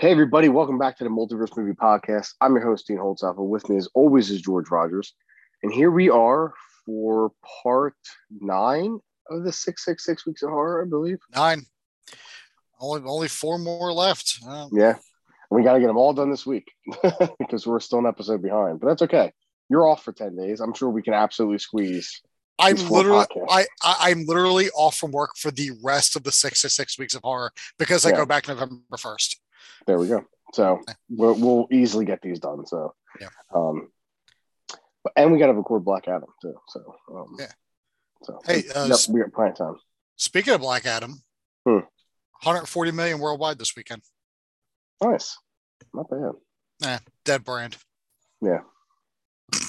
Hey, everybody, welcome back to the Multiverse Movie Podcast. I'm your host, Dean Holtzapfel. With me, as always, is George Rogers. And here we are for part nine of the 666 Weeks of Horror, I believe. Nine. Only only four more left. Yeah. And we got to get them all done this week because we're still an episode behind. But that's okay. You're off for 10 days. I'm sure we can absolutely squeeze. I'm literally podcasts. I, I I'm literally off from work for the rest of the six to six weeks of horror because I Yeah. go back November first. There we go. So we'll, we'll easily get these done. So, Yeah. um, but, and we got to record Black Adam too. So, um, Yeah. So, Hey, uh, yep, we got plenty time. Speaking of Black Adam, Hmm. 140 million worldwide this weekend. Nice. Not bad. Nah, Dead brand. Yeah.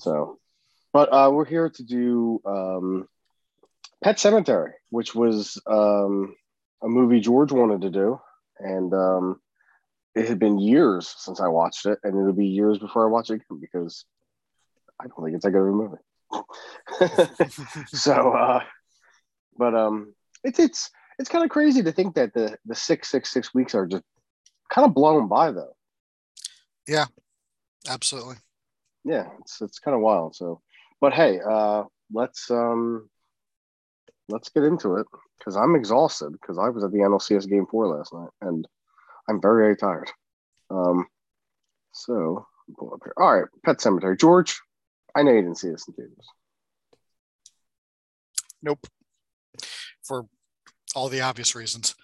So, but uh, we're here to do um, Pet Sematary, which was um, a movie George wanted to do, and um, it had been years since I watched it, and it'll be years before I watch it again because I don't think it's that good of a movie. so, uh, but um, it's it's it's kind of crazy to think that the the six six six weeks are just kind of blown by though. Yeah, absolutely. yeah it's it's kind of wild so but hey uh let's um let's get into it because i'm exhausted because i was at the nlcs game four last night and i'm very very tired um so pull up here all right pet sematary george i know you didn't see this in theaters Nope. For all the obvious reasons.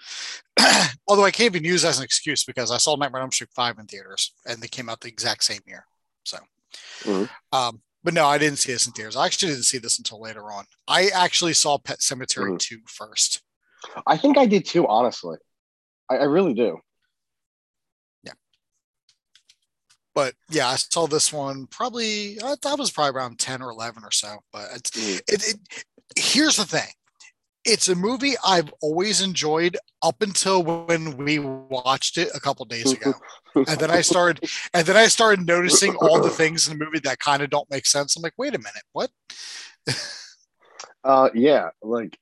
Although I can't even use as an excuse because I saw Nightmare on Elm Street 5 in theaters and they came out the exact same year. So, Mhm. um, but no, I didn't see this in theaters. I actually didn't see this until later on. I actually saw Pet Sematary Mhm. 2 first. i think i did too honestly i, I really do Yeah. But yeah, I saw this one probably, I thought it was probably around 10 or 11 or so. But it's, Mhm. it, it, here's the thing it's a movie I've always enjoyed up until when we watched it a couple days ago. and then I started, and then I started noticing all the things in the movie that kind of don't make sense. I'm like, wait a minute, what? uh yeah like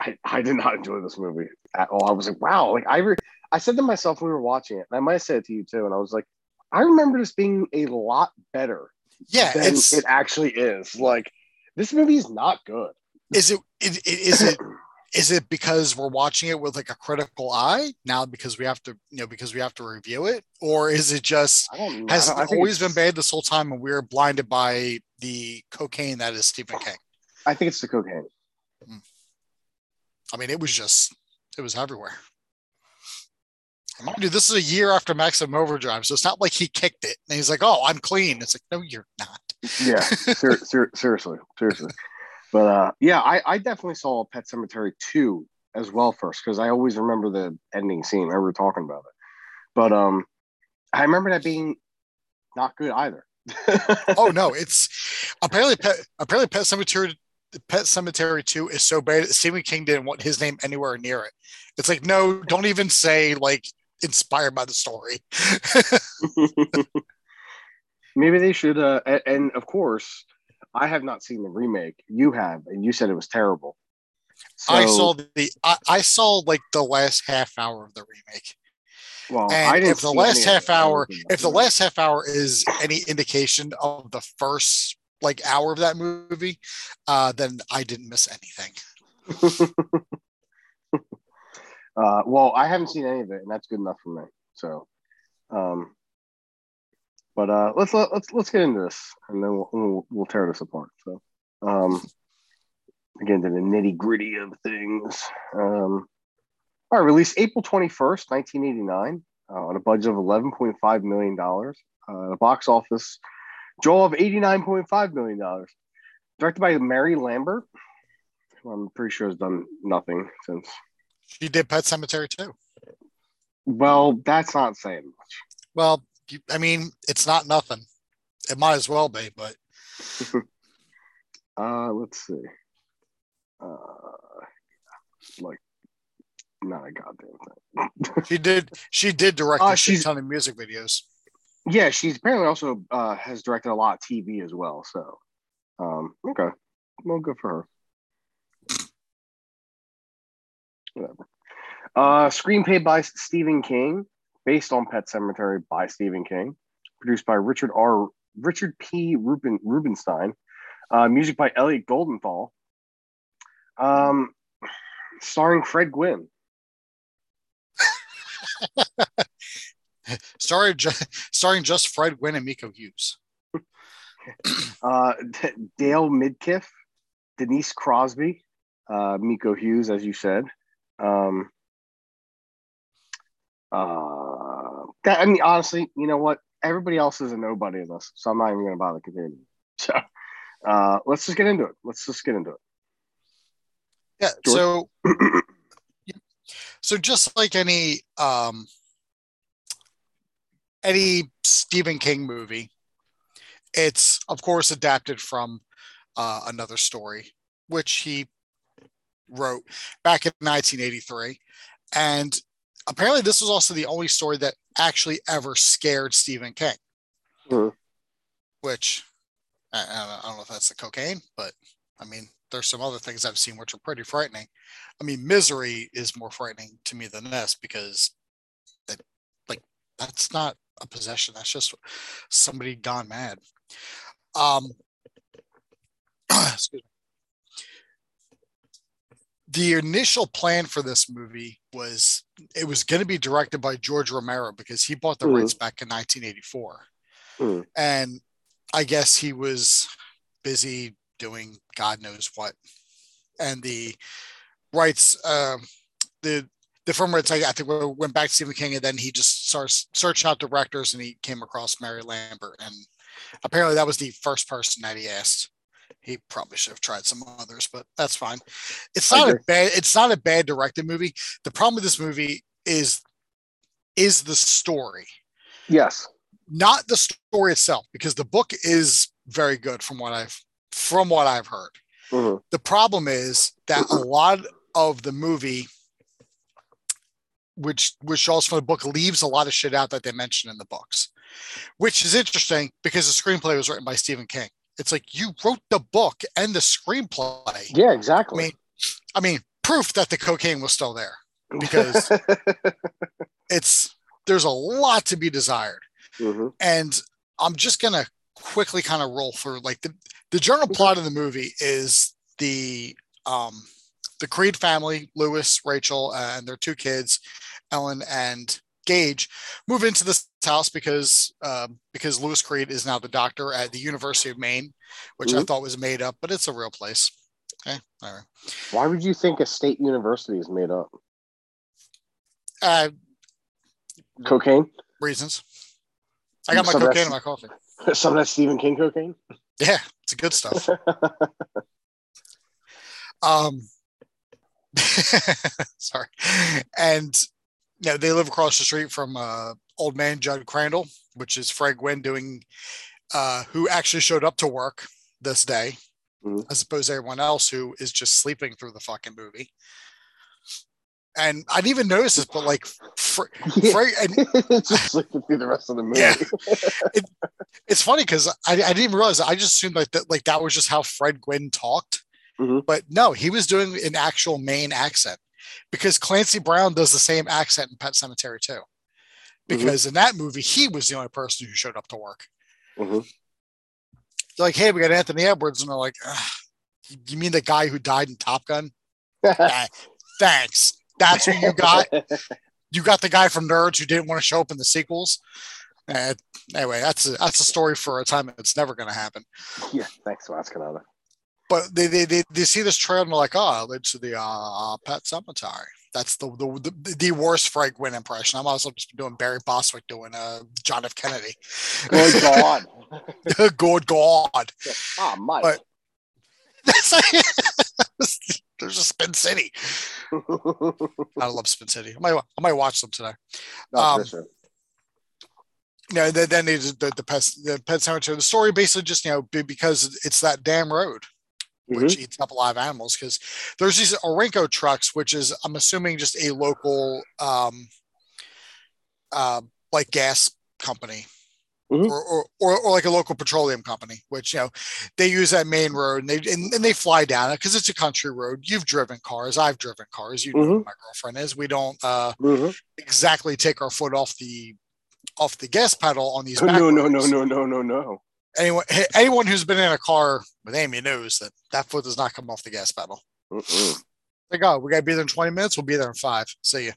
I, I did not enjoy this movie at all. I was like, wow, like I re- I said to myself when we were watching it, and I might have said it to you too, and I was like, I remember this being a lot better Yeah, than it's it actually is. Like this movie is not good. Is it, it is it is it because we're watching it with like a critical eye now because we have to you know because we have to review it or is it just I don't know. has it don't- I think always been bad this whole time and we're blinded by the cocaine that is Stephen King? I think it's the cocaine. Hmm. I mean, it was just it was everywhere. Mind you, this is a year after Maximum Overdrive, so it's not like he kicked it and he's like, "Oh, I'm clean." It's like, no, you're not. Yeah, ser- ser- seriously, seriously. But uh, yeah, I, I definitely saw Pet Sematary two as well first because I always remember the ending scene. I remember talking about it, but um, I remember that being not good either. Oh no, it's apparently Pet, apparently Pet Sematary Pet Sematary 2 is so bad that Stephen King didn't want his name anywhere near it. It's like, no, don't even say like inspired by the story. Maybe they should. Uh, and, and of course, I have not seen the remake. You have, and you said it was terrible. So, I saw the I, I saw like the last half hour of the remake. Well, I And didn't if the last half hour, if the last half hour is any indication of the first like hour of that movie, uh, then I didn't miss anything. uh, well, I haven't seen any of it, and that's good enough for me. So, um, but uh, let's let, let's let's get into this, and then we'll we'll, we'll tear this apart. So, um, again, to the nitty gritty of things. Um, all right, released April twenty first, nineteen eighty nine, uh, on a budget of eleven point five million dollars. Uh, the box office draw of eighty nine point five million dollars. Directed by Mary Lambert, who I'm pretty sure has done nothing since. She did Pet Sematary too. Well, that's not saying much. Well, I mean, it's not nothing. It might as well be, but Uh, let's see. Uh, like, not a goddamn thing. she did. She did direct Uh, a she's- ton of music videos. yeah, she's apparently also uh, has directed a lot of TV as well. So, um, okay, well, good for her. Whatever. Uh, screenplay by Stephen King, based on Pet Sematary by Stephen King, produced by Richard R. Richard P. Ruben, Rubinstein, uh, music by Elliot Goldenthal, um, starring Fred Gwynne. starring, starring just Fred Gwynne and Miko Hughes. uh, Dale Midkiff, Denise Crosby, uh, Miko Hughes, as you said. Um, uh, that, I mean, honestly, you know what? Everybody else is a nobody in this, so I'm not even going to bother continuing. So uh, let's just get into it. Let's just get into it. Yeah. George? So, so just like any um, any Stephen King movie, it's of course adapted from uh, another story, which he wrote back in 1983, and apparently this was also the only story that actually ever scared Stephen King. Mm-hmm. Which I, I, don't know if that's the cocaine, but I mean, there's some other things I've seen which are pretty frightening. I mean, misery is more frightening to me than this because, it, like, that's not a possession. That's just somebody gone mad. Um, excuse me the initial plan for this movie was it was going to be directed by George Romero because he bought the mm. rights back in 1984. Mm. And I guess he was busy doing God knows what. And the rights, uh, the the firm rights, I, I think, went back to Stephen King, and then he just starts searching out directors, and he came across Mary Lambert, and apparently that was the first person that he asked he probably should have tried some others, but that's fine. It's not a bad. It's not a bad directed movie. The problem with this movie is is the story. Yes. Not the story itself, because the book is very good from what I've from what I've heard. Mm-hmm. The problem is that a lot of the movie, which which also from the book, leaves a lot of shit out that they mention in the books, which is interesting because the screenplay was written by Stephen King. It's like you wrote the book and the screenplay. Yeah, exactly. I mean, I mean, proof that the cocaine was still there because it's there's a lot to be desired. Mm-hmm. And I'm just gonna quickly kind of roll through like the the general plot of the movie is the um the Creed family, Lewis, Rachel, and their two kids, Ellen and Gage, move into this house because um, because Lewis Creed is now the doctor at the University of Maine, which mm-hmm. I thought was made up, but it's a real place. Okay, all right. Why would you think a state university is made up? Uh, cocaine reasons. I got my some cocaine in my coffee. Some of that Stephen King cocaine. Yeah, it's good stuff. um, sorry, and you they live across the street from uh, old man Judd Crandall, which is Fred Gwynne doing, uh, who actually showed up to work this day, mm-hmm. as opposed to everyone else who is just sleeping through the fucking movie. And I didn't even notice this, but like, Fre- yeah. Fred, and, just sleeping through the rest of the movie. Yeah. it, it's funny because I, I, didn't even realize. I just assumed like that, like that was just how Fred Gwynne talked. Mm-hmm. But no, he was doing an actual Maine accent because Clancy Brown does the same accent in Pet Sematary too. Mm-hmm. Because mm-hmm. in that movie, he was the only person who showed up to work. Mm-hmm. They're like, hey, we got Anthony Edwards, and they're like, you mean the guy who died in Top Gun? thanks. That's what you got. you got the guy from Nerds who didn't want to show up in the sequels. Uh, anyway, that's a, that's a story for a time that's never going to happen. Yeah, thanks for asking, Anna but they, they, they, they see this trail and they're like, oh, it's the uh, Pet Sematary. That's the, the the, the worst Fred Gwynne impression. I'm also just doing Barry Bostwick doing uh, John F. Kennedy. Good God. Good God. Ah, oh, Mike. But there's a Spin City. I love Spin City. I might, I might watch them today. No, um, sure. You know, then, then the, the, the, pet, the pet cemetery. The story basically just, you know, because it's that damn road mm-hmm. which eats up a lot of animals because there's these Orinco trucks, which is I'm assuming just a local um, uh, like gas company Mhm. or, or, or or like a local petroleum company, which you know they use that main road and they and, and they fly down it because it's a country road. You've driven cars, I've driven cars. You know who Mhm. my girlfriend is. We don't uh, Mhm. exactly take our foot off the off the gas pedal on these. No, no, no, no, no, no, no. Anyone anyone who's been in a car with Amy knows that that foot does not come off the gas pedal. Mm-mm. Like, oh, we got to be there in 20 minutes. We'll be there in five. See you.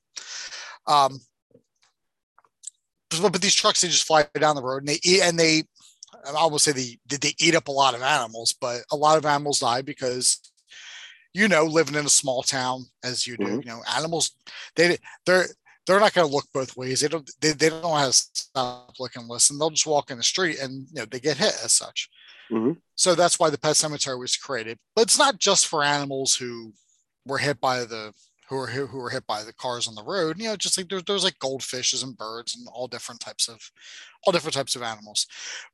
Um, but, but these trucks, they just fly down the road and they eat, and they, I almost say they, they eat up a lot of animals, but a lot of animals die because, you know, living in a small town as you do, Mhm. you know, animals, they, they're, they're not going to look both ways. They don't, they, they don't how to stop, look, and listen. They'll just walk in the street and, you know, they get hit as such. Mhm. So that's why the pet cemetery was created. But it's not just for animals who were hit by the who were who were hit by the cars on the road. You know, just like there's there's like goldfishes and birds and all different types of all different types of animals.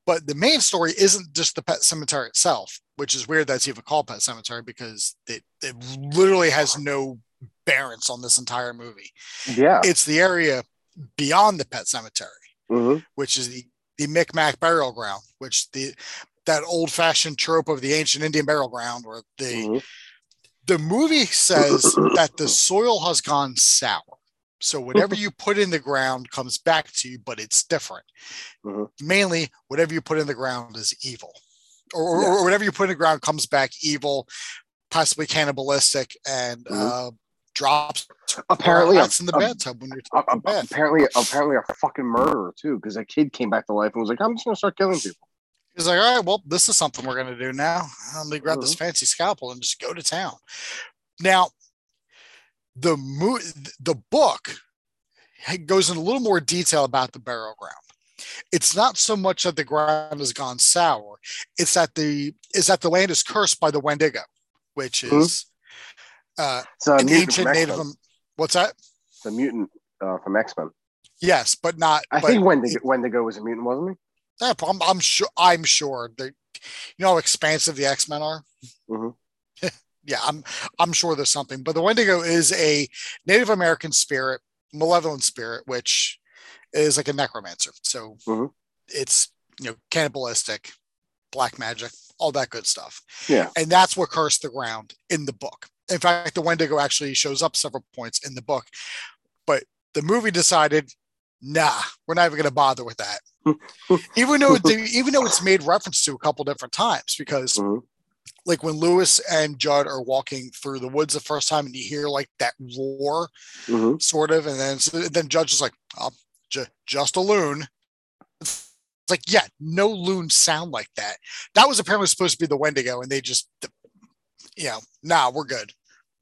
But the main story isn't just the pet cemetery itself, which is weird that's even called pet cemetery because it it literally has no bearance on this entire movie. Yeah. It's the area beyond the pet cemetery Mhm. which is the the Micmac burial ground, which the that old fashioned trope of the ancient Indian burial ground, where the Mhm. the movie says that the soil has gone sour. So whatever you put in the ground comes back to you, but it's different. Mhm. Mainly, whatever you put in the ground is evil, or, or, or whatever you put in the ground comes back evil, possibly cannibalistic, and Mhm. uh, drops Apparently, a, in the a- bathtub when you're a- a- apparently, apparently, a fucking murderer too, because that kid came back to life and was like, "I'm just gonna start killing people." He's like, all right, well, this is something we're going to do now. Let me grab Mm-hmm. this fancy scalpel and just go to town. Now, the mo- the book goes in a little more detail about the burial ground. It's not so much that the ground has gone sour; it's that the is that the land is cursed by the Wendigo, which Mhm. is uh, a an ancient native. What's that? The mutant uh, from X Men. Yes, but not. I but think Wendigo, Wendigo was a mutant, wasn't he? Yeah, I'm, I'm sure. I'm sure that you know how expansive the X Men are. Mhm. yeah, I'm. I'm sure there's something. But the Wendigo is a Native American spirit, malevolent spirit, which is like a necromancer. So Mhm. it's you know cannibalistic, black magic, all that good stuff. Yeah. and that's what cursed the ground in the book. In fact, the Wendigo actually shows up several points in the book, but the movie decided, nah, we're not even going to bother with that even though even though it's made reference to a couple different times because Mhm. like when Lewis and Judd are walking through the woods the first time and you hear like that roar Mhm. sort of and then so then Judge is like oh, ju- just a loon it's like yeah no loons sound like that that was apparently supposed to be the Wendigo and they just you know nah we're good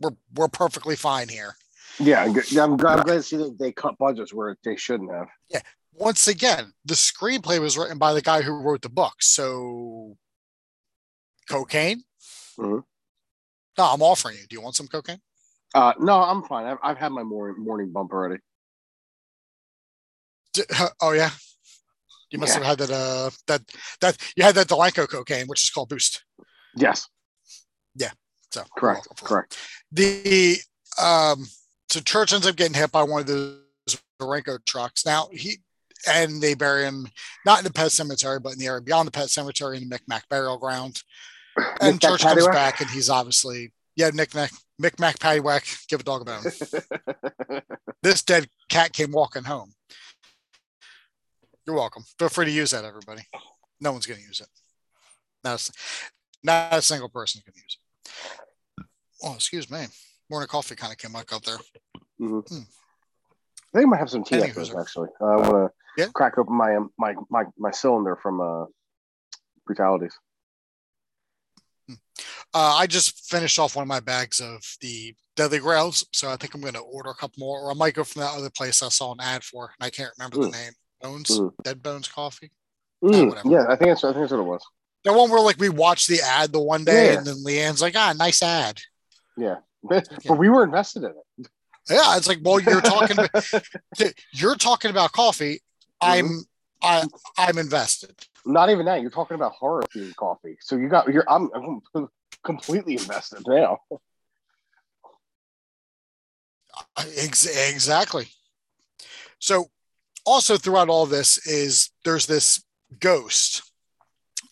we're we're perfectly fine here Yeah, I'm, I'm, glad- I'm glad to see that they cut budgets where they shouldn't have. Yeah. Once again, the screenplay was written by the guy who wrote the book. So, cocaine? Mhm. No, I'm offering you. Do you want some cocaine? Uh, no, I'm fine. I've, I've had my morning morning bump already. D- oh yeah, you must Yeah. have had that. Uh, that that you had that Delanco cocaine, which is called Boost. Yes, So correct, that. correct. The um, so Church ends up getting hit by one of those Renko trucks. Now he and they bury him not in the pet cemetery, but in the area beyond the pet cemetery in the Micmac burial ground. and Church comes paddywhack? back, and he's obviously yeah, Nick Mac Micmac Paddywhack, give a dog a bone. this dead cat came walking home. You're welcome. Feel free to use that, everybody. No one's going to use it. Not a, not a single person's going to use it. Oh, excuse me. Morning coffee kind of came back up there. I think I might have some tea Any after this, actually. I want to Yeah. crack open my um, my my my cylinder from uh brutalities. Uh, I just finished off one of my bags of the Deadly Grails, so I think I'm going to order a couple more, or I might go from that other place I saw an ad for, and I can't remember the Mm. name. Bones, Mm. Dead Bones Coffee. Mm, yeah, I think that's I think that's what it was. The one where like we watched the ad the one day, Yeah. and then Leanne's like, "Ah, nice ad." Yeah, but, but we were invested in it. Yeah, it's like, well, you're talking, you're talking about coffee. I'm, I, I'm invested. Not even that. You're talking about horror themed coffee. So you got you're I'm, I'm completely invested now. Exactly. So, also throughout all this is there's this ghost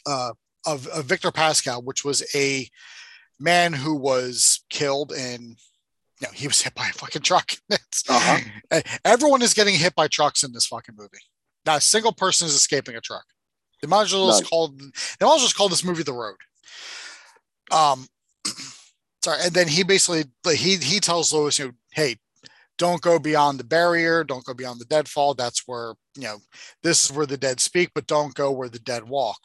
uh, of, of Victor Pascow, which was a man who was killed in you know, he was hit by a fucking truck. uh-huh. Everyone is getting hit by trucks in this fucking movie. Not a single person is escaping a truck. The module is called the is called this movie The Road. Um sorry, and then he basically he he tells Lewis, you know, hey, don't go beyond the barrier, don't go beyond the deadfall. That's where, you know, this is where the dead speak, but don't go where the dead walk.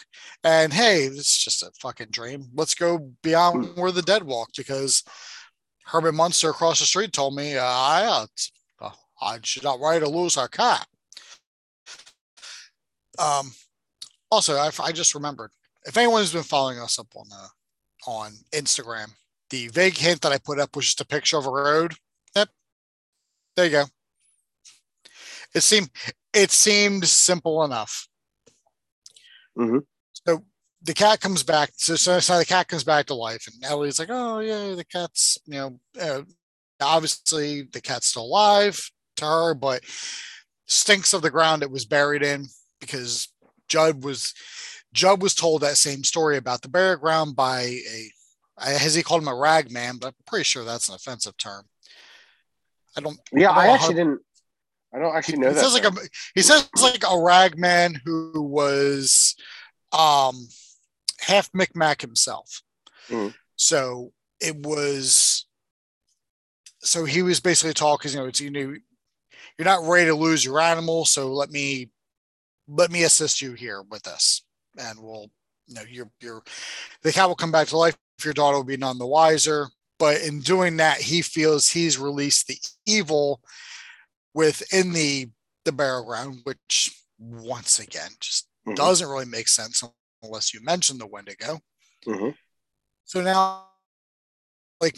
And hey, it's just a fucking dream. Let's go beyond hmm. where the dead walk because Herman Munster across the street told me, uh, I, uh, I should not ride to lose our cat. Um, also, I, I just remembered if anyone has been following us up on uh, on Instagram, the vague hint that I put up was just a picture of a road there you go. It seemed it seemed simple enough. Mm-hmm. So the cat comes back. So, so, so, the cat comes back to life, and Ellie's like, "Oh yeah, the cat's you know, uh, obviously the cat's still alive to her, but stinks of the ground it was buried in because Judd was Judd was told that same story about the burial ground by a has he called him a rag man, but I'm pretty sure that's an offensive term. I don't. Yeah, I, don't I actually how, didn't. I don't actually know he that. Says like a, he says like a ragman who was um, half Micmac himself. Mm. So it was. So he was basically talking. You know, it's you know, you're not ready to lose your animal, so let me let me assist you here with this, and we'll you know your your the cat will come back to life. If your daughter will be none the wiser. But in doing that, he feels he's released the evil within the the burial ground, which once again just mm-hmm. doesn't really make sense unless you mention the Wendigo. Mm-hmm. So now, like,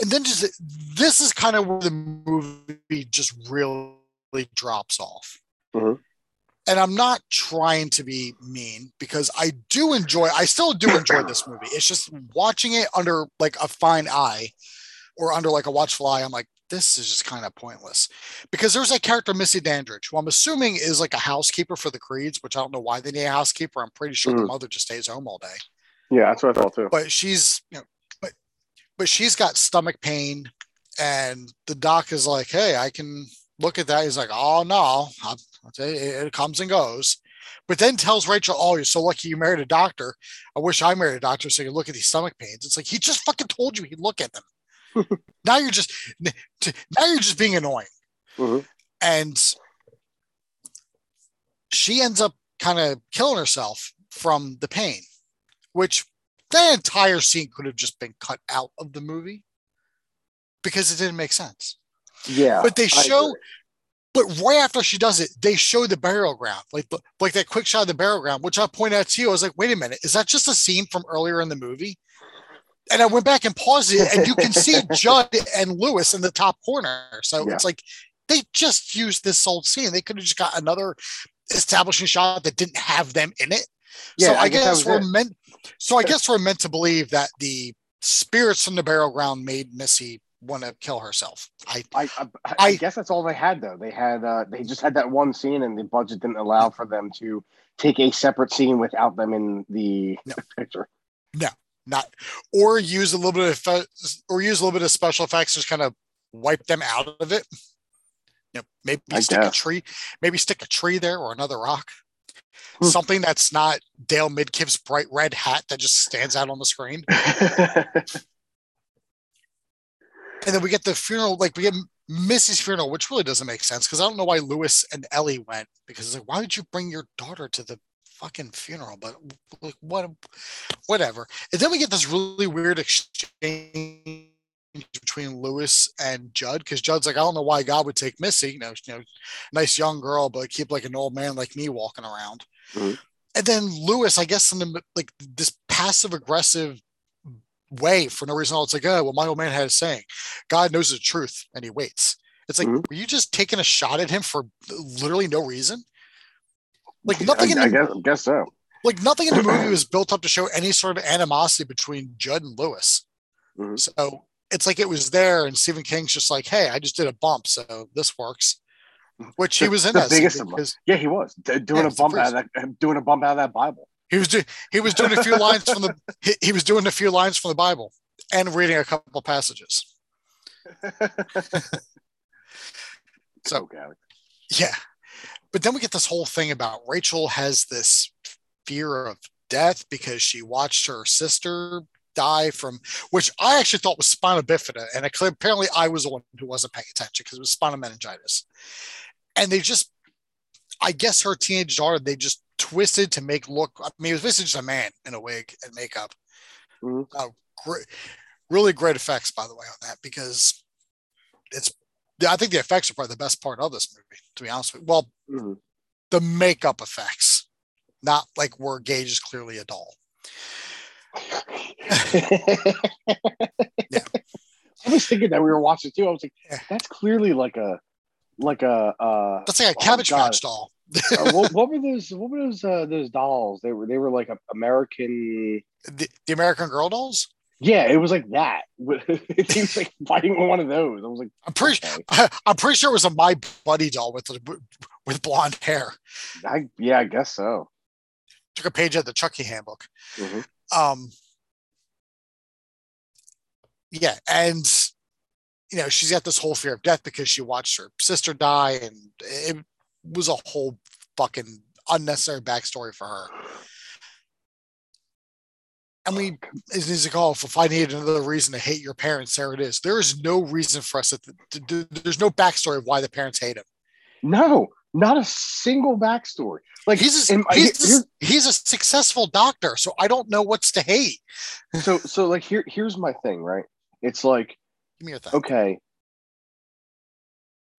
and then just this is kind of where the movie just really drops off. Mm-hmm and I'm not trying to be mean because I do enjoy, I still do enjoy this movie. It's just watching it under like a fine eye or under like a watchful eye. I'm like, this is just kind of pointless because there's a character, Missy Dandridge, who I'm assuming is like a housekeeper for the Creeds, which I don't know why they need a housekeeper. I'm pretty sure mm. the mother just stays home all day. Yeah, that's what I thought too. But she's, you know, but, but she's got stomach pain and the doc is like, Hey, I can look at that. He's like, Oh no, I'm, it comes and goes. But then tells Rachel, "Oh, you're so lucky you married a doctor. I wish I married a doctor so you look at these stomach pains." It's like he just fucking told you he'd look at them. now you're just now you're just being annoying, mm-hmm. and she ends up kind of killing herself from the pain, which that entire scene could have just been cut out of the movie because it didn't make sense. Yeah, but they show but right after she does it, they show the burial ground, like like that quick shot of the burial ground, which I point out to you. I was like, wait a minute, is that just a scene from earlier in the movie? And I went back and paused it, and you can see Judd and Lewis in the top corner. So yeah. it's like they just used this old scene. They could have just got another establishing shot that didn't have them in it. Yeah, so I, I guess, guess we're it. meant. So I guess we're meant to believe that the spirits from the burial ground made Missy want to kill herself. I I, I, I guess that's all they had though. They had uh, they just had that one scene, and the budget didn't allow for them to take a separate scene without them in the no. picture. No, not or use a little bit of or use a little bit of special effects, just kind of wipe them out of it. You know, maybe I stick guess. a tree, maybe stick a tree there or another rock. Hmm. Something that's not Dale Midkiff's bright red hat that just stands out on the screen. and then we get the funeral, like we get Missy's funeral, which really doesn't make sense because I don't know why Lewis and Ellie went because it's like, why would you bring your daughter to the fucking funeral? But like, what, whatever. And then we get this really weird exchange between Lewis and Judd because Judd's like, I don't know why God would take Missy, you know, you know, nice young girl, but keep like an old man like me walking around. Mm-hmm. And then Lewis, I guess, in the like this passive aggressive way for no reason at all. It's like, oh, well, my old man had a saying, God knows the truth and he waits. It's like, mm-hmm. were you just taking a shot at him for literally no reason? Like nothing I, in the, I guess, guess so. Like nothing in the movie was built up to show any sort of animosity between Judd and Lewis. Mm-hmm. So it's like it was there, and Stephen King's just like, hey, I just did a bump, so this works. which he was in the that biggest because Yeah, he was doing Yeah, a bump out of that, doing a bump out of that Bible. He was doing he was doing a few lines from the he, he was doing a few lines from the Bible and reading a couple passages. So- Yeah. But then we get this whole thing about Rachel has this fear of death because she watched her sister die from, which I actually thought was spina bifida. And apparently I was the one who wasn't paying attention because it was spinal meningitis. And they just, I guess her teenage daughter, they just twisted to make look, I mean, it was basically just a man in a wig and makeup. Mhm. Uh, great, really great effects, by the way, on that because it's, I think the effects are probably the best part of this movie, to be honest with you. Well, Mhm. the makeup effects, not like where Gage is clearly a doll. yeah. I was thinking that we were watching too. I was like, that's clearly like a like a uh, That's like a Oh, Cabbage God. Patch doll. Uh, what, what were those what were those uh, those dolls? They were they were like a American The, the American Girl dolls. Yeah, it was like that. it seems like fighting with one of those. I was like, I'm pretty. okay. I'm pretty sure it was a My Buddy doll with with blonde hair. I, yeah, I guess so. Took a page out of the Chucky handbook. Mhm. Um. Yeah, and you know she's got this whole fear of death because she watched her sister die, and it was a whole fucking unnecessary backstory for her. And we, easy to call if I needed another reason to hate your parents, there it is. There is no reason for us to, to there's no backstory of why the parents hate him. No, not a single backstory. Like He's a, he's, a, he's a successful doctor, so I don't know what's to hate. so so like here here's my thing, right? It's like Give me your thing. okay,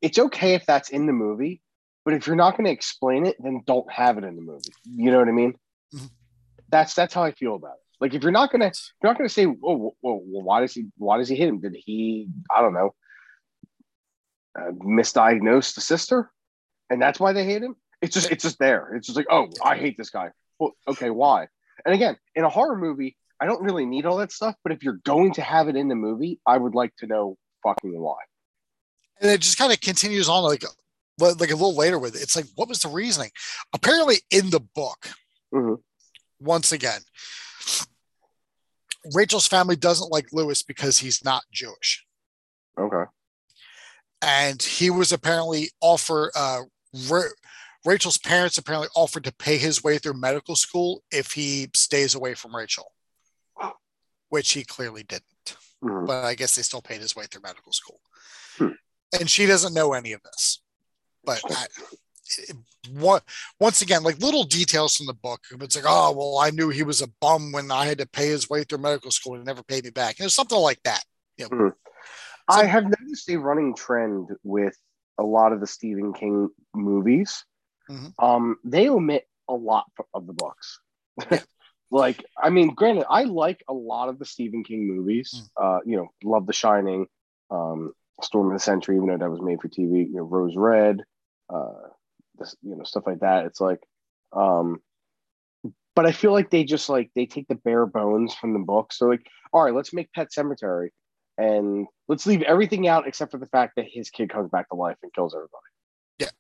it's okay if that's in the movie, but if you're not going to explain it, then don't have it in the movie. You know what I mean? Mhm. That's that's how I feel about it. Like if you're not gonna you're not gonna say, oh, well, well, why does he why does he hit him? Did he I don't know uh, misdiagnose the sister, and that's why they hate him? It's just it's just there. It's just like, oh, I hate this guy. Well, okay, why? And again, in a horror movie, I don't really need all that stuff. But if you're going to have it in the movie, I would like to know fucking why. And it just kind of continues on like, like a little later with it. It's like, what was the reasoning? Apparently, in the book, Mhm. once again, Rachel's family doesn't like Lewis because he's not Jewish. Okay. and he was apparently offered uh, Ra- Rachel's parents apparently offered to pay his way through medical school if he stays away from Rachel, which he clearly didn't. Mhm. But I guess they still paid his way through medical school, Hmm. and she doesn't know any of this. But I, it, what once again, like little details from the book. It's like, oh well, I knew he was a bum when I had to pay his way through medical school and never paid me back. You know, something like that. I have noticed a running trend with a lot of the Stephen King movies. Mhm. Um, they omit a lot of the books. like, I mean, granted, I like a lot of the Stephen King movies. Uh, you know, love The Shining, um, Storm of the Century, even though that was made for TV. You know, Rose Red, uh, this, you know, stuff like that. It's like, um, but I feel like they just like they take the bare bones from the book. So like, all right, let's make Pet Sematary and let's leave everything out except for the fact that his kid comes back to life and kills everybody.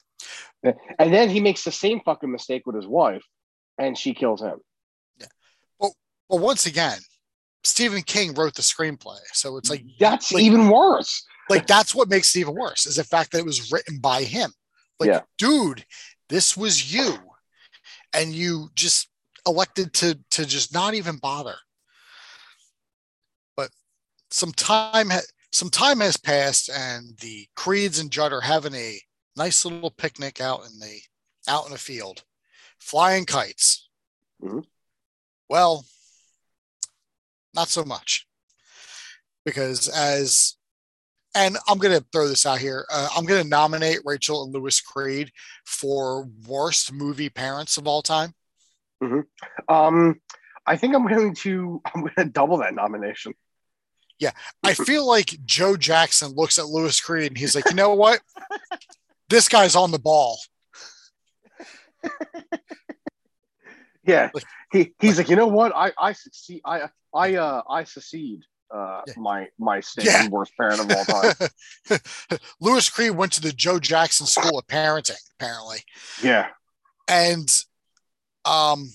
Yeah. And then he makes the same fucking mistake with his wife and she kills him. Yeah well, once again, Stephen King wrote the screenplay, so it's like That's like- even worse. like that's what makes it even worse is the fact that it was written by him. Like, Yeah. dude, this was you, and you just elected to to just not even bother. But some time ha- some time has passed, and the Creeds and Judd are having a nice little picnic out in the out in the field, flying kites. Mhm. Well, not so much, because as and I'm going to throw this out here. Uh, I'm going to nominate Rachel and Lewis Creed for worst movie parents of all time. Um, I think I'm going to I'm going to double that nomination. Yeah, I feel like Joe Jackson looks at Lewis Creed and he's like, you know what? This guy's on the ball. Yeah, Like- he he's like, you know what? I I succeed. I I uh I succeed. Uh, Yeah. my my state Yeah. worst parent of all time. Lewis Creed went to the Joe Jackson School of Parenting, apparently. yeah, and um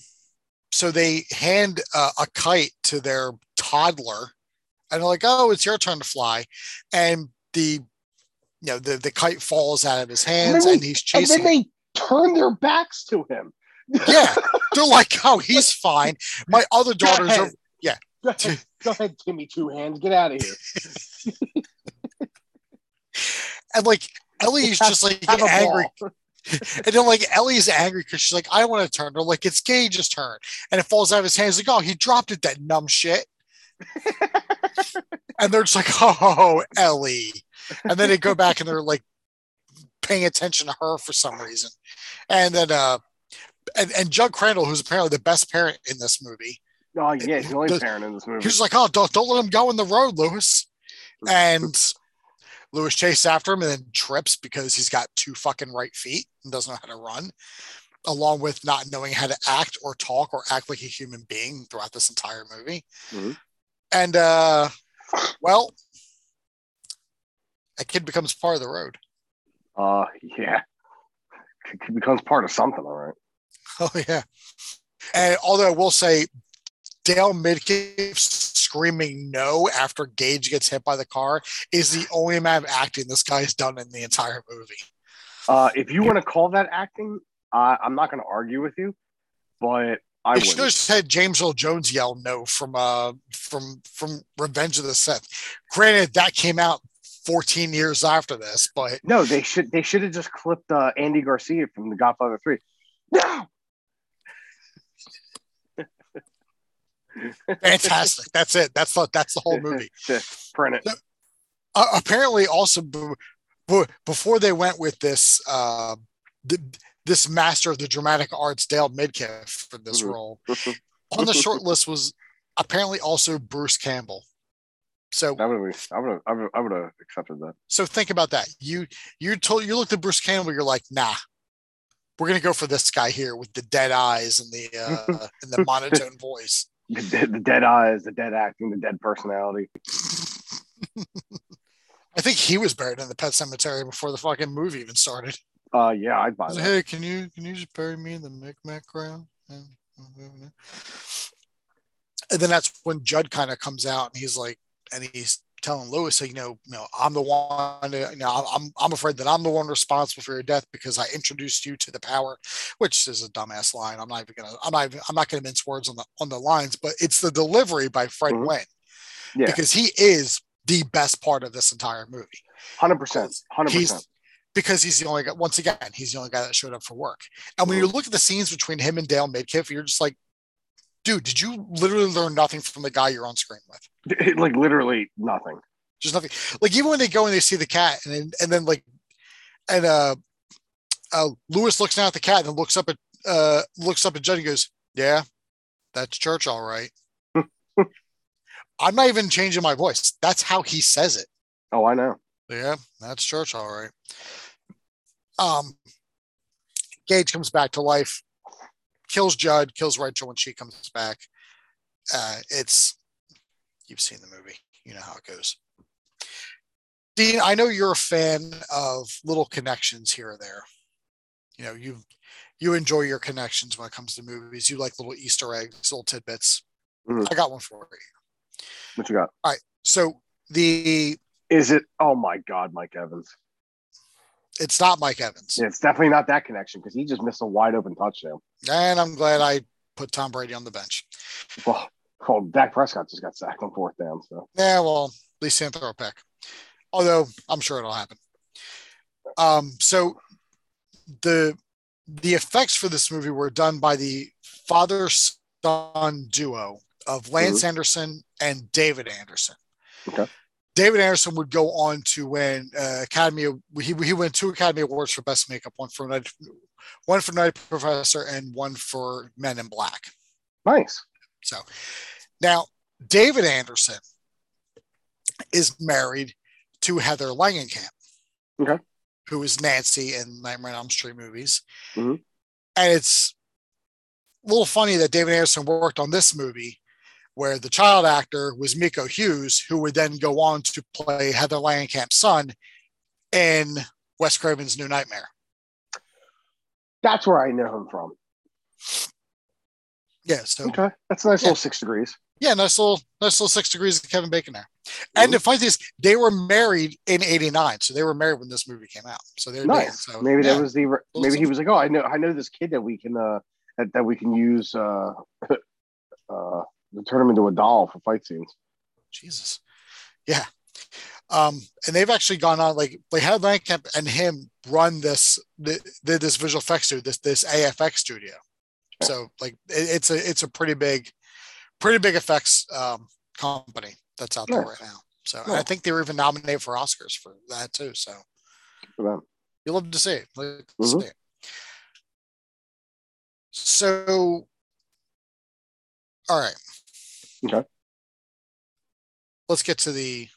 so they hand uh, a kite to their toddler and they're like oh it's your turn to fly and the you know the, the kite falls out of his hands then and he's and chasing then it. they turn their backs to him. yeah they're like oh he's fine my other daughters are ahead. Go ahead, give me two hands. Get out of here. and like ellie's just like angry and then like ellie's angry because she's like i don't want to turn they're like it's gage's turn and it falls out of his hands like oh he dropped it that numb shit and they're just like, oh, Ellie. And then they go back and they're like paying attention to her for some reason. And then, uh, and, and Judd Crandall, who's apparently the best parent in this movie, Oh yeah, he's the only Does- parent in this movie. he's like, oh, don't, don't let him go in the road, Lewis. And Lewis chases after him and then trips because he's got two fucking right feet and doesn't know how to run, along with not knowing how to act or talk or act like a human being throughout this entire movie. Mhm. And uh well, a kid becomes part of the road. Uh, yeah, he becomes part of something. All right. Oh yeah. And although I will say Dale Midkiff screaming no after Gage gets hit by the car is the only amount of acting this guy's done in the entire movie. Uh, if you want to call that acting, uh, I'm not going to argue with you, but I should have said James Earl Jones yell no from uh from from Revenge of the Sith. Granted, that came out 14 years after this, but No, they should they should have just clipped uh, Andy Garcia from The Godfather Three. No, fantastic. That's it. That's the, that's the whole movie. Just print it. uh, apparently also b- b- before they went with this uh, th- this master of the dramatic arts dale midkiff for this Mhm. role on the short list was apparently also bruce campbell so I would have I would have I would I would have accepted that. so think about that you you told you looked at bruce campbell you're like nah we're gonna go for this guy here with the dead eyes and the uh and the monotone voice The, dead- the dead eyes, the dead acting, the dead personality. i think he was buried in the pet cemetery before the fucking movie even started Uh, yeah, I'd buy that. hey, can you can you just bury me in the Micmac ground? And and then that's when Judd kind of comes out and he's like, and he's telling Lewis, you know, you know, I'm the one, you know, I'm I'm afraid that I'm the one responsible for your death because I introduced you to the power, which is a dumbass line. I'm not even gonna, I'm not, even, I'm not gonna mince words on the on the lines, but it's the delivery by Fred Mhm. Gwynne Yeah, because he is the best part of this entire movie. hundred percent, hundred percent. because he's the only guy. Once again, he's the only guy that showed up for work. And when you look at the scenes between him and Dale Midkiff, you're just like, dude, did you literally learn nothing from the guy you're on screen with? Like literally nothing. Just nothing. Like even when they go and they see the cat, and then and then like, and uh, uh, Lewis looks down at the cat and looks up at uh looks up at Judd and goes, "Yeah, that's church, all right." I'm not even changing my voice. That's how he says it. Oh, I know. Yeah, that's church, all right. Um, Gage comes back to life, kills Judd, kills Rachel when she comes back. Uh, it's you've seen the movie, you know how it goes. Dean, I know you're a fan of little connections here or there. You know, you you enjoy your connections when it comes to movies. You like little Easter eggs, little tidbits. Mhm. I got one for you. What you got? All right. So the Is it? Oh my God, Mike Evans. It's not Mike Evans. Yeah, it's definitely not that connection because he just missed a wide open touchdown. And I'm glad I put Tom Brady on the bench. Well, oh, Dak Prescott just got sacked on fourth down. So Yeah, well, at least he didn't throw a pick. Although I'm sure it'll happen. Um, so the the effects for this movie were done by the father son duo of Lance Anderson and David Anderson. Okay. David Anderson would go on to win uh, Academy. He he won two Academy Awards for Best Makeup, one for Night, one for Nutty Professor, and one for Men in Black. nice. So now David Anderson is married to Heather Langenkamp, Okay. who is Nancy in Nightmare on Elm Street movies. Mhm. And it's a little funny that David Anderson worked on this movie where the child actor was Miko Hughes, who would then go on to play Heather Langenkamp's son in Wes Craven's New Nightmare. That's where I know him from. Yeah, so Okay, that's a nice Yeah. little six degrees. yeah, nice little nice little six degrees of Kevin Bacon there. And the funny thing is, they were married in '89, so they were married when this movie came out. So they're dating, Nice. So maybe yeah. that was the. Maybe he was like, "Oh, I know, I know this kid that we can, uh, that, that we can use, uh, uh, to turn him into a doll for fight scenes." Jesus. Yeah. Um, and they've actually gone on like they had Langkamp and him run this the, the this visual effects studio, this this AFX studio. So like it, it's a it's a pretty big, pretty big effects um, company that's out there Nice. right now. So I think they were even nominated for Oscars for that too. So you love to see it. Like to Mhm. see it. So, all right. Okay. Let's get to the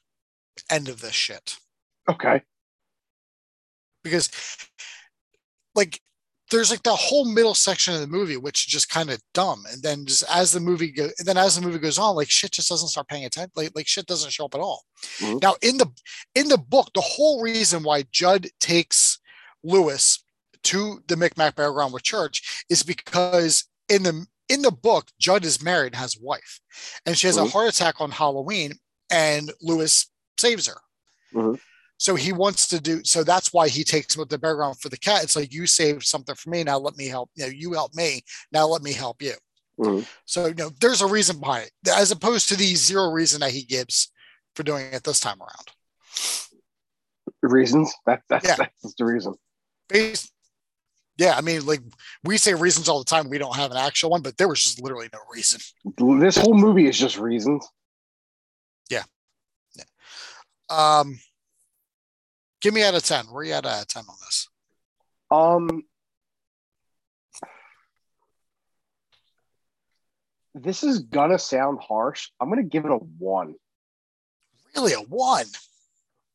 end of this shit Okay. because, like, there's like the whole middle section of the movie which is just kind of dumb, and then just as the movie go, and then as the movie goes on, like shit just doesn't start paying attention. Like, like shit doesn't show up at all. Mhm. Now in the in the book, the whole reason why Judd takes Lewis to the Micmac Burial Ground with Church is because in the in the book, Judd is married and has a wife, and she has a Mhm. heart attack on Halloween, and Lewis saves her. Mhm. So he wants to do so. That's why he takes him with the burial ground for the cat. It's like you saved something for me. Now let me help. You know, you help me. Now let me help you. Mhm. So you know, there's a reason behind it, as opposed to the zero reason that he gives for doing it this time around. Reasons. That, that's Yeah. that's the reason. Based, yeah, I mean, like we say reasons all the time. We don't have an actual one, but there was just literally no reason. This whole movie is just reasons. Yeah. Um, give me out of ten. Where are you at out of ten on this? Um, this is gonna sound harsh. I'm gonna give it a one. Really, a one?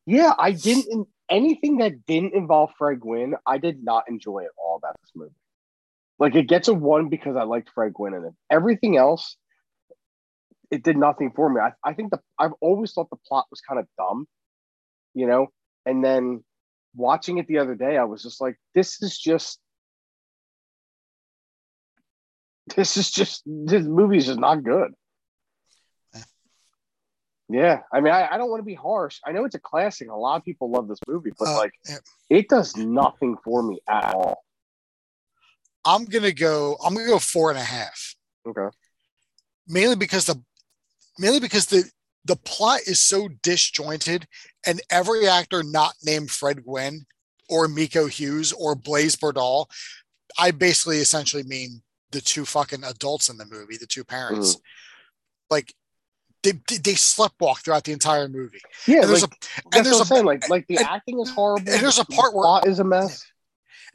Yeah, I didn't anything that didn't involve Fred Gwynne. I did not enjoy at all about this movie. Like it gets a one because I liked Fred Gwynne in it. Everything else, it did nothing for me. I, I think the I've always thought the plot was kind of dumb, you know. And then watching it the other day, I was just like, this is just. This is just this movie is just not good. Yeah. I mean, I, I don't want to be harsh. I know it's a classic. A lot of people love this movie, but Uh, like, it does nothing for me at all. I'm gonna go. I'm gonna go four and a half. Okay. mainly because the mainly because the the plot is so disjointed and every actor not named Fred Gwynne or Miko Hughes or Blaze Berdahl, I basically essentially mean the two fucking adults in the movie, the two parents. Like they they sleptwalk throughout the entire movie. Yeah, And there's like, a that's there's a- saying. Like, like the and- acting is horrible. and there's a part where- plot is a mess.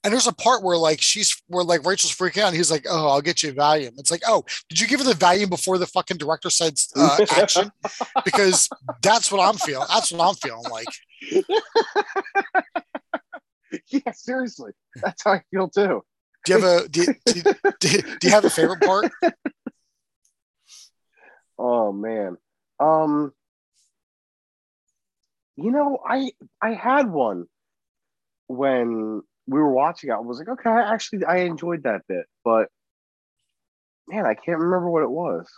and there's a part where like she's where like Rachel's freaking out and he's like, Oh, I'll get you a Valium. It's like, oh, did you give her the Valium before the fucking director said uh, action? Because that's what I'm feeling. That's what I'm feeling like. yeah, seriously, that's how I feel too. Do you have a do, you- do, do, you- do you have a favorite part? Oh man. Um you know, I I had one when we were watching it. I was like, okay, I actually I enjoyed that bit, but man, I can't remember what it was.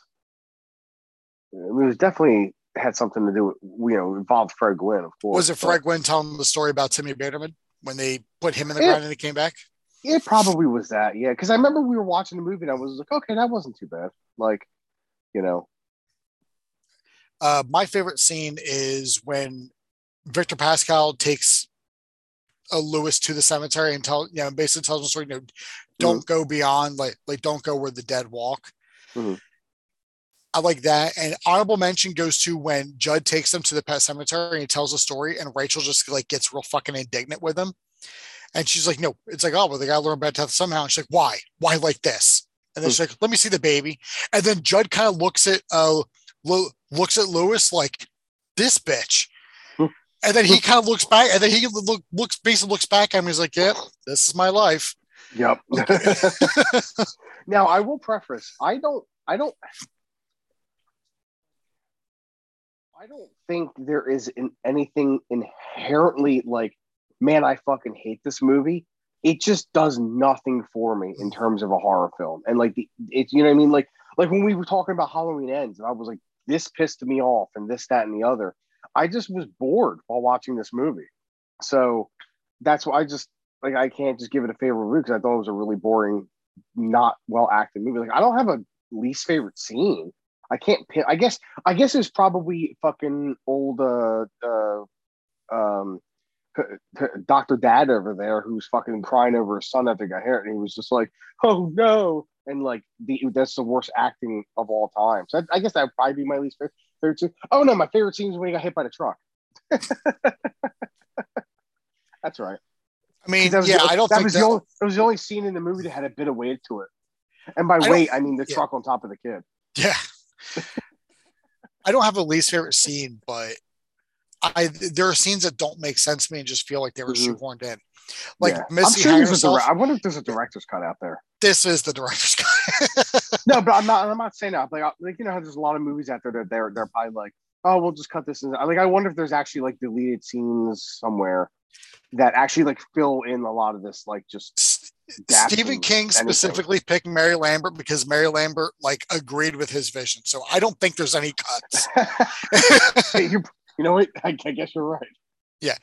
It was definitely had something to do with you know, involved Fred Gwynne, of course. Was it Fred Gwynne telling the story about Timmy Baterman when they put him in the Yeah. ground and he came back? It probably was that, yeah. Because I remember we were watching the movie and I was like, okay, that wasn't too bad. Like, you know, Uh, my favorite scene is when Victor Pascow takes a Lewis to the cemetery and tell you know basically tells him story. You know, don't go beyond like like don't go where the dead walk. Mhm. I like that. And honorable mention goes to when Judd takes them to the pet cemetery and he tells a story, and Rachel just like gets real fucking indignant with him. And she's like, no, it's like, oh, well, they gotta learn about death somehow. And she's like, why? Why like this? And then she's like, let me see the baby. And then Judd kind of looks at uh lo- looks at Lewis like this bitch. Hmm. And then he kind of looks back, and then he look, looks basically looks back at him. He's like, "Yep, this is my life." Yep. now I will preface, I don't I don't I don't think there is in anything inherently like, man, I fucking hate this movie. It just does nothing for me in terms of a horror film. And like the it's you know what I mean? Like like when we were talking about Halloween ends, and I was like, this pissed me off and this, that, and the other. I just was bored while watching this movie. So that's why I just like I can't just give it a favorite review because I thought it was a really boring, not well acted movie. Like I don't have a least favorite scene. I can't pin. I guess. I guess it's probably fucking old. Uh, uh, um, Doctor Dad over there who's fucking crying over his son that they got hit, and he was just like, "Oh no!" And like, the that's the worst acting of all time. So I, I guess that would probably be my least favorite. favorite scene. Oh no, my favorite scene is when he got hit by the truck. that's right. I mean, yeah, the, I don't that think was that... the only, it was the only scene in the movie that had a bit of weight to it. And by I weight, I mean the yeah. truck on top of the kid. Yeah. I don't have a least favorite scene, but I there are scenes that don't make sense to me and just feel like they were mm-hmm. shoehorned in. Like yeah. Missy sure herself, I wonder if there's a director's cut out there. This is the director's cut. no, but I'm not. I'm not saying that. Like, like you know, how there's a lot of movies out there that they're they're probably like, oh, we'll just cut this. In. Like, I wonder if there's actually like deleted scenes somewhere that actually like fill in a lot of this, like just Stephen King specifically picked Mary Lambert because Mary Lambert like agreed with his vision. So I don't think there's any cuts. you, you know what? I, I, guess you're right. Yeah.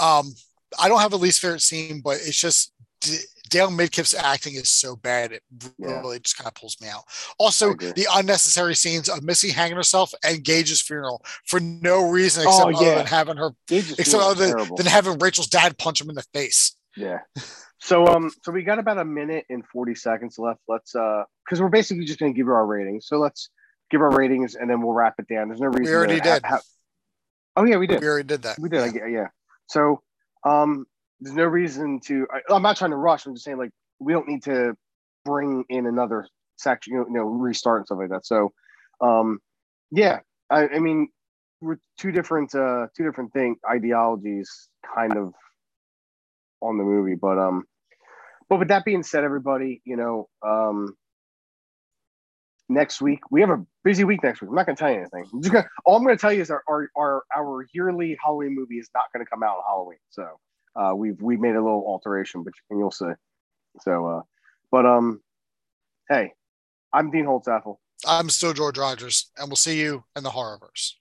Um, I don't have a least favorite scene, but it's just D- Dale Midkiff's acting is so bad. It really yeah. just kind of pulls me out. Also, the unnecessary scenes of Missy hanging herself and Gage's funeral for no reason except oh, yeah. other than having her, except other than having Rachel's dad punch him in the face. Yeah. So um, so we got about a minute and forty seconds left. Let's uh, because we're basically just gonna give you our ratings. So let's give our ratings and then we'll wrap it down. There's no reason. We already did. Ha- oh yeah, we did. We already did that. We did. Yeah. yeah. So um, there's no reason to. I, am not trying to rush. I'm just saying like we don't need to bring in another section. You know, you know restart and stuff like that. So um, yeah. I, I mean, we're two different uh two different thing ideologies kind of on the movie, but um but with that being said, everybody, you know, um, next week we have a busy week next week. I'm not going to tell you anything. I'm gonna, all I'm going to tell you is our, our our our yearly Halloween movie is not going to come out on Halloween. So uh, we've we made a little alteration, but and you'll see. So, uh, but um, hey, I'm Dean Holtzaffel. I'm still George Rogers, and we'll see you in the Horrorverse.